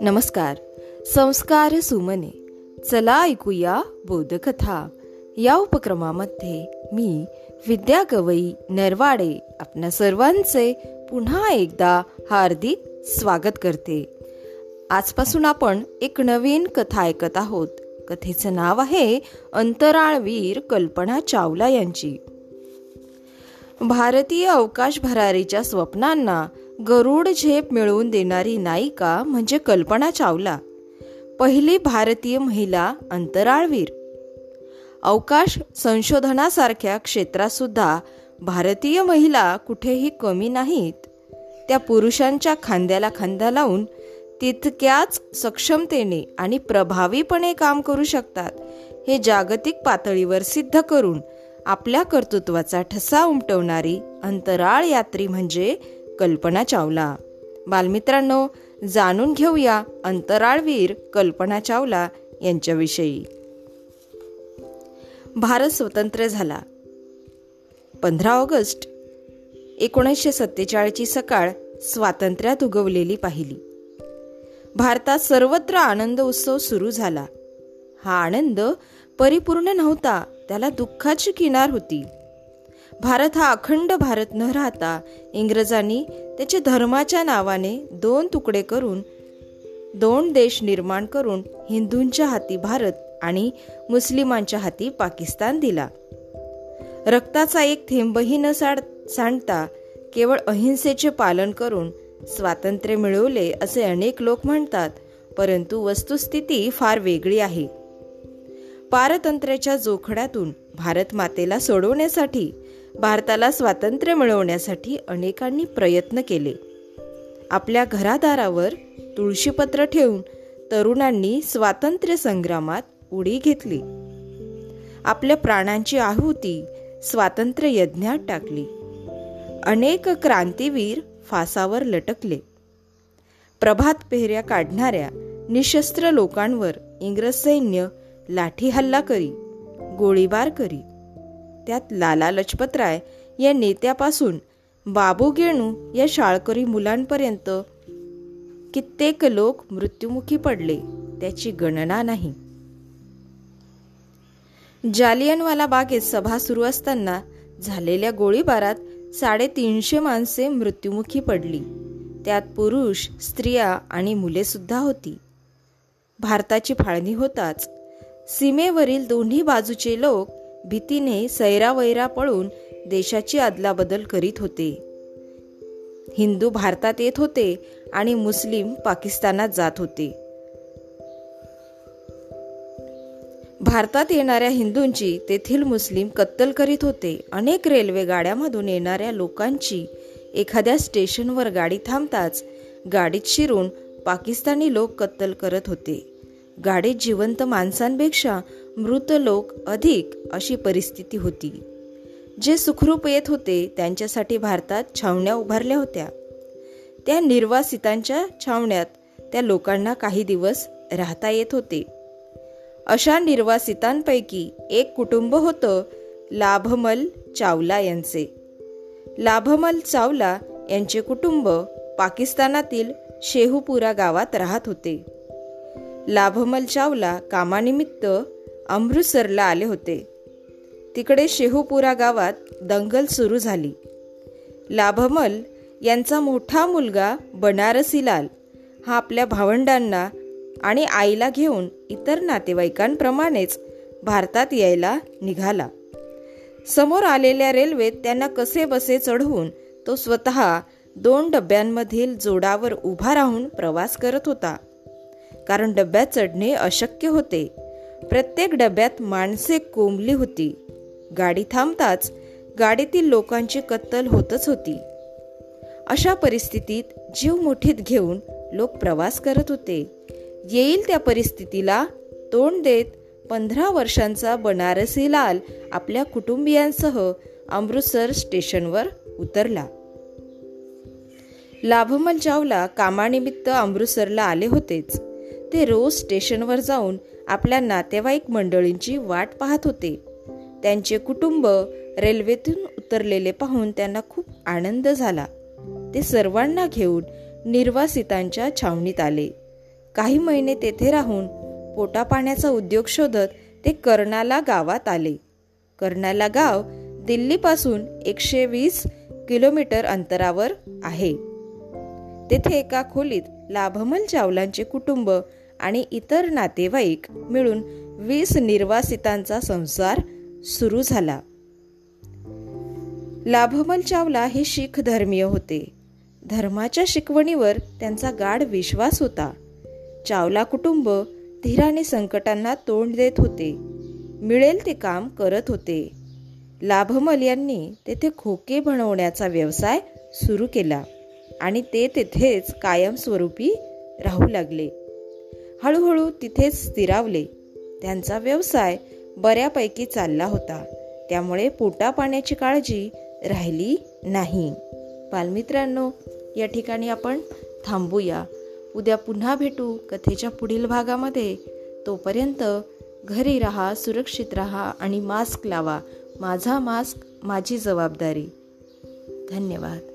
नमस्कार. संस्कार सुमने. चला ऐकूया बोधकथा. या उपक्रमामध्ये मी विद्या गवई नरवाडे आपल्या सर्वांचे पुन्हा एकदा हार्दिक स्वागत करते. आजपासून आपण एक नवीन कथा ऐकत आहोत. कथेचं नाव आहे अंतराळवीर कल्पना चावला यांची. भारतीय अवकाश भरारीच्या स्वप्नांना गरुड झेप मिळवून देणारी नायिका म्हणजे कल्पना चावला. पहिली भारतीय महिला अंतराळवीर. अवकाश संशोधनासारख्या क्षेत्रातसुद्धा भारतीय महिला कुठेही कमी नाहीत. त्या पुरुषांच्या खांद्याला खांदा लावून तितक्याच सक्षमतेने आणि प्रभावीपणे काम करू शकतात हे जागतिक पातळीवर सिद्ध करून आपल्या कर्तृत्वाचा ठसा उमटवणारी अंतराळ यात्री म्हणजे कल्पना चावला. बालमित्रांनो जाणून घेऊया अंतराळवीर कल्पना चावला यांच्याविषयी. भारत स्वतंत्र झाला. पंधरा ऑगस्ट एकोणीसशे सत्तेचाळीसची सकाळ स्वातंत्र्यात उगवलेली पाहिली. भारतात सर्वत्र आनंद उत्सव सुरू झाला. हा आनंद परिपूर्ण नव्हता. त्याला दुःखाची किनार होती. भारत हा अखंड भारत न राहता इंग्रजांनी त्याचे धर्माच्या नावाने दोन तुकडे करून दोन देश निर्माण करून हिंदूंच्या हाती भारत आणि मुस्लिमांच्या हाती पाकिस्तान दिला. रक्ताचा एक थेंबही न साड सांडता केवळ अहिंसेचे पालन करून स्वातंत्र्य मिळवले असे अनेक लोक म्हणतात परंतु वस्तुस्थिती फार वेगळी आहे. पारतंत्र्याच्या जोखड्यातून भारत मातेला सोडवण्यासाठी भारताला स्वातंत्र्य मिळवण्यासाठी अनेकांनी प्रयत्न केले. आपल्या घरादारावर तुळशीपत्र ठेवून तरुणांनी स्वातंत्र्य संग्रामात उडी घेतली. आपल्या प्राणांची आहुती स्वातंत्र्य यज्ञात टाकली. अनेक क्रांतीवीर फासावर लटकले. प्रभात पेहऱ्या काढणाऱ्या निशस्त्र लोकांवर इंग्रज सैन्य लाठी हल्ला करी गोळीबार करी. त्यात लाला लजपतराय या नेत्यापासून बाबू गेणू या शाळकरी मुलांपर्यंत कित्येक लोक मृत्युमुखी पडले त्याची गणना नाही. जालियनवाला बागेत सभा सुरू असताना झालेल्या गोळीबारात साडेतीनशे माणसे मृत्युमुखी पडली. त्यात पुरुष स्त्रिया आणि मुले सुद्धा होती. भारताची फाळणी होताच सीमेवरील दोन्ही बाजूचे लोक भीतीने सैरावैरा पळून देशाची अदलाबदल करीत होते. हिंदू भारतात येत होते आणि मुस्लिम पाकिस्तानात जात होते. भारतात येणाऱ्या हिंदूंची तेथील मुस्लिम कत्तल करीत होते. अनेक रेल्वे गाड्यामधून येणाऱ्या लोकांची एखाद्या स्टेशनवर गाडी थांबताच गाडीत शिरून पाकिस्तानी लोक कत्तल करत होते. गाडीत जिवंत माणसांपेक्षा मृत लोक अधिक अशी परिस्थिती होती. जे सुखरूप येत होते त्यांच्यासाठी भारतात छावण्या उभारल्या होत्या. त्या निर्वासितांच्या छावण्यात त्या लोकांना काही दिवस राहता येत होते. अशा निर्वासितांपैकी एक कुटुंब होतं लाभमल चावला यांचे. लाभमल चावला यांचे कुटुंब पाकिस्तानातील शेहूपुरा गावात राहत होते. लाभमल चावला कामानिमित्त अमृतसरला आले होते. तिकडे शेहूपुरा गावात दंगल सुरू झाली. लाभमल यांचा मोठा मुलगा बनारसीलाल हा आपल्या भावंडांना आणि आईला घेऊन इतर नातेवाईकांप्रमाणेच भारतात यायला निघाला. समोर आलेल्या रेल्वेत त्यांना कसे बसे चढवून तो स्वतः दोन डब्यांमधील जोडावर उभा राहून प्रवास करत होता. कारण डब्यात चढणे अशक्य होते. प्रत्येक डब्यात माणसे कोंबली होती. गाडी थांबताच गाडीतील लोकांची कत्तल होतच होती. अशा परिस्थितीत जीव मुठीत घेऊन लोक प्रवास करत होते. येईल त्या परिस्थितीला तोंड देत पंधरा वर्षांचा बनारसी लाल आपल्या कुटुंबियांसह अमृतसर स्टेशनवर उतरला. लाभमल चावला कामानिमित्त अमृतसरला आले होतेच. ते रोज स्टेशनवर जाऊन आपल्या नातेवाईक मंडळींची वाट पाहत होते. त्यांचे कुटुंब रेल्वेतून उतरलेले पाहून त्यांना खूप आनंद झाला. ते सर्वांना घेऊन निर्वासितांच्या छावणीत आले. काही महिने तेथे राहून पोटापाण्याचा उद्योग शोधत ते कर्णाला गावात आले. कर्णाला गाव दिल्लीपासून एकशे वीस किलोमीटर अंतरावर आहे. तेथे एका खोलीत लाभमल चावलांचे कुटुंब आणि इतर नातेवाईक मिळून वीस निर्वासितांचा संसार सुरू झाला. लाभमल चावला हे शीख धर्मीय होते. धर्माच्या शिकवणीवर त्यांचा गाढ विश्वास होता. चावला कुटुंब धीराने संकटांना तोंड देत होते. मिळेल ते काम करत होते. लाभमल यांनी तेथे खोके बनवण्याचा व्यवसाय सुरू केला आणि ते तेथेच कायमस्वरूपी राहू लागले. हळूहळू तिथेच स्थिरावले. त्यांचा व्यवसाय बऱ्यापैकी चालला होता. त्यामुळे पोटा पाण्याची काळजी राहिली नाही. बालमित्रांनो या ठिकाणी आपण थांबूया. उद्या पुन्हा भेटू कथेच्या पुढील भागामध्ये. तोपर्यंत घरी राहा सुरक्षित राहा आणि मास्क लावा. माझा मास्क माझी जबाबदारी. धन्यवाद.